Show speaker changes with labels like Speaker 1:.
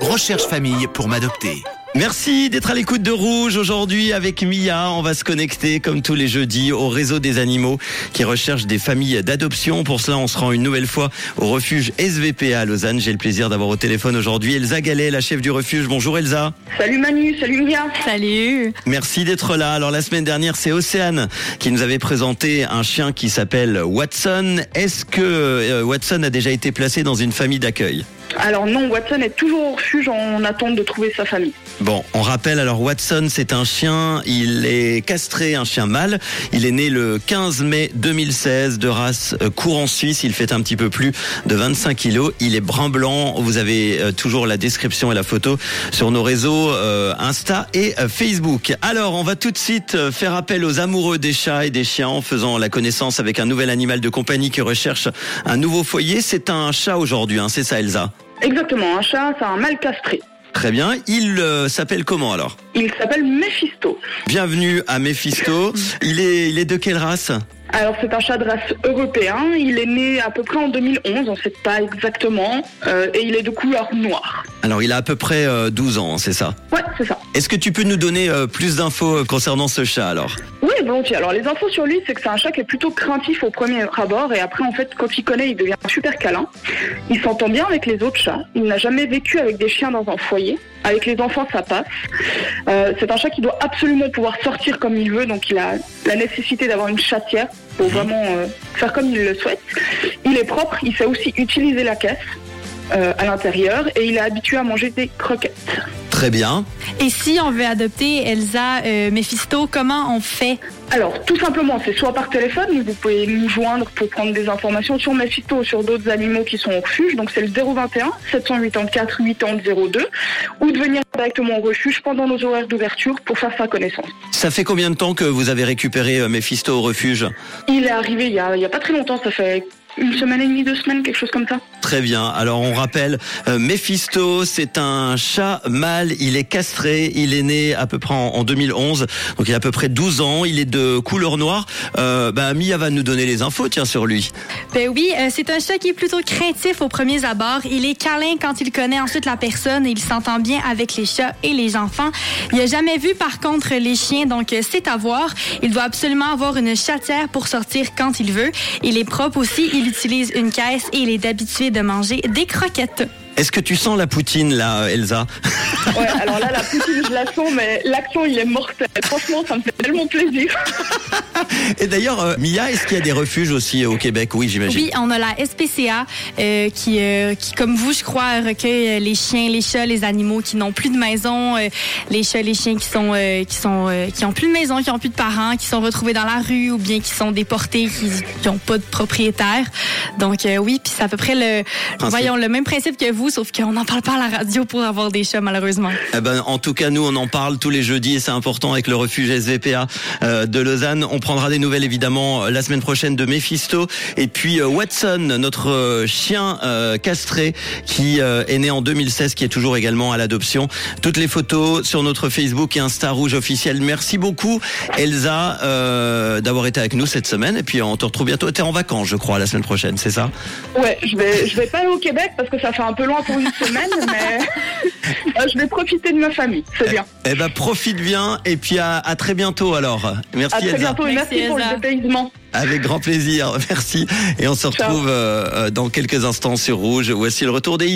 Speaker 1: Recherche famille pour m'adopter.
Speaker 2: Merci d'être à l'écoute de Rouge aujourd'hui avec Mia. On va se connecter comme tous les jeudis au réseau des animaux qui recherchent des familles d'adoption. Pour cela, on se rend une nouvelle fois au refuge SVP à Lausanne. J'ai le plaisir d'avoir au téléphone aujourd'hui Elsa Gallet, la chef du refuge. Bonjour Elsa.
Speaker 3: Salut Manu, salut Mia.
Speaker 4: Salut.
Speaker 2: Merci d'être là. Alors la semaine dernière, c'est Océane qui nous avait présenté un chien qui s'appelle Watson. Est-ce que euh, Watson a déjà été placé dans une famille d'accueil?
Speaker 3: Alors non, Watson est toujours au refuge en attente de trouver sa famille.
Speaker 2: Bon, on rappelle alors Watson, c'est un chien, il est castré, un chien mâle. Il est né le 15 mai 2016 de race euh, courant suisse. Il fait un petit peu plus de 25 kilos. Il est brun blanc. Vous avez euh, toujours la description et la photo sur nos réseaux euh, Insta et Facebook. Alors, on va tout de suite faire appel aux amoureux des chats et des chiens en faisant la connaissance avec un nouvel animal de compagnie qui recherche un nouveau foyer. C'est un chat aujourd'hui, hein, c'est ça Elsa?
Speaker 3: Exactement, un chat, c'est un mâle castré.
Speaker 2: Très bien. Il euh, s'appelle comment alors?
Speaker 3: Il s'appelle Mephisto.
Speaker 2: Bienvenue à Mephisto. Il est, il est de quelle race?
Speaker 3: Alors c'est un chat de race européen, il est né à peu près en 2011, on ne sait pas exactement, euh, et il est de couleur noire.
Speaker 2: Alors, il a à peu près euh, 12 ans, hein, c'est ça?
Speaker 3: Ouais, c'est ça.
Speaker 2: Est-ce que tu peux nous donner euh, plus d'infos euh, concernant ce chat alors?
Speaker 3: Oui, volontiers. Alors les infos sur lui, c'est que c'est un chat qui est plutôt craintif au premier abord, et après en fait, quand il connaît, il devient super câlin. Il s'entend bien avec les autres chats. Il n'a jamais vécu avec des chiens dans un foyer. Avec les enfants, ça passe. Euh, c'est un chat qui doit absolument pouvoir sortir comme il veut, donc il a la nécessité d'avoir une chatière pour vraiment euh, faire comme il le souhaite. Il est propre, il sait aussi utiliser la caisse euh, à l'intérieur et il est habitué à manger des croquettes.
Speaker 2: Très bien.
Speaker 4: Et si on veut adopter Elsa euh, Mephisto, comment on fait?
Speaker 3: Alors, tout simplement, c'est soit par téléphone, vous pouvez nous joindre pour prendre des informations sur Mephisto ou sur d'autres animaux qui sont au refuge. Donc, c'est le 021 784 8002 ou de venir directement au refuge pendant nos horaires d'ouverture pour faire sa connaissance.
Speaker 2: Ça fait combien de temps que vous avez récupéré euh, Mephisto au refuge?
Speaker 3: Il est arrivé il y a, il y a pas très longtemps, ça fait une semaine et demie, deux semaines, quelque chose comme ça.
Speaker 2: Très bien. Alors on rappelle, euh, Mephisto, c'est un chat mâle. Il est castré. Il est né à peu près en, en 2011. Donc il a à peu près 12 ans. Il est de couleur noire. Euh, bah, Mia va nous donner les infos, tiens, sur lui.
Speaker 4: Ben oui, euh, c'est un chat qui est plutôt craintif aux premiers abords. Il est câlin quand il connaît ensuite la personne et il s'entend bien avec les chats et les enfants. Il a jamais vu par contre les chiens, donc euh, c'est à voir. Il doit absolument avoir une chatière pour sortir quand il veut. Il est propre aussi. Il utilise une caisse et il est habitué de manger des croquettes.
Speaker 2: Est-ce que tu sens la poutine là, Elsa
Speaker 3: Ouais, alors là, la poutine, je la sens, mais l'action, il est mortel. Franchement, ça me fait tellement plaisir.
Speaker 2: Et d'ailleurs, euh, Mia, est-ce qu'il y a des refuges aussi au Québec? Oui, j'imagine.
Speaker 4: Oui, on a la SPCA euh, qui, euh, qui, comme vous, je crois, recueille les chiens, les chats, les animaux qui n'ont plus de maison, euh, les chats, les chiens qui sont euh, qui sont euh, qui ont plus de maison, qui ont plus de parents, qui sont retrouvés dans la rue ou bien qui sont déportés, qui qui ont pas de propriétaire. Donc euh, oui, puis c'est à peu près le
Speaker 2: Principe.
Speaker 4: voyons le même principe que vous, sauf qu'on n'en parle pas à la radio pour avoir des chats malheureusement.
Speaker 2: Eh ben, en tout cas, nous, on en parle tous les jeudis et c'est important avec le refuge SVPA euh, de Lausanne. On prendra des nouvelles évidemment euh, la semaine prochaine de Mephisto et puis euh, Watson, notre chien euh, castré qui euh, est né en 2016, qui est toujours également à l'adoption. Toutes les photos sur notre Facebook et Insta Rouge officiel. Merci beaucoup, Elsa, euh, d'avoir été avec nous cette semaine. Et puis on te retrouve bientôt. T'es en vacances, je crois, la semaine prochaine, c'est ça?
Speaker 3: Ouais, je vais, je vais pas aller au Québec parce que ça fait un peu loin pour une semaine, mais euh, je vais profiter de ma famille. C'est bien.
Speaker 2: Eh ben, profite bien et puis à, à très bientôt alors. Merci,
Speaker 3: À très
Speaker 2: Elsa.
Speaker 3: bientôt et
Speaker 4: Merci,
Speaker 3: merci, pour
Speaker 4: Elsa.
Speaker 3: le dépaysement.
Speaker 2: Avec grand plaisir, merci. Et on se retrouve euh, euh, dans quelques instants sur Rouge. Voici le retour des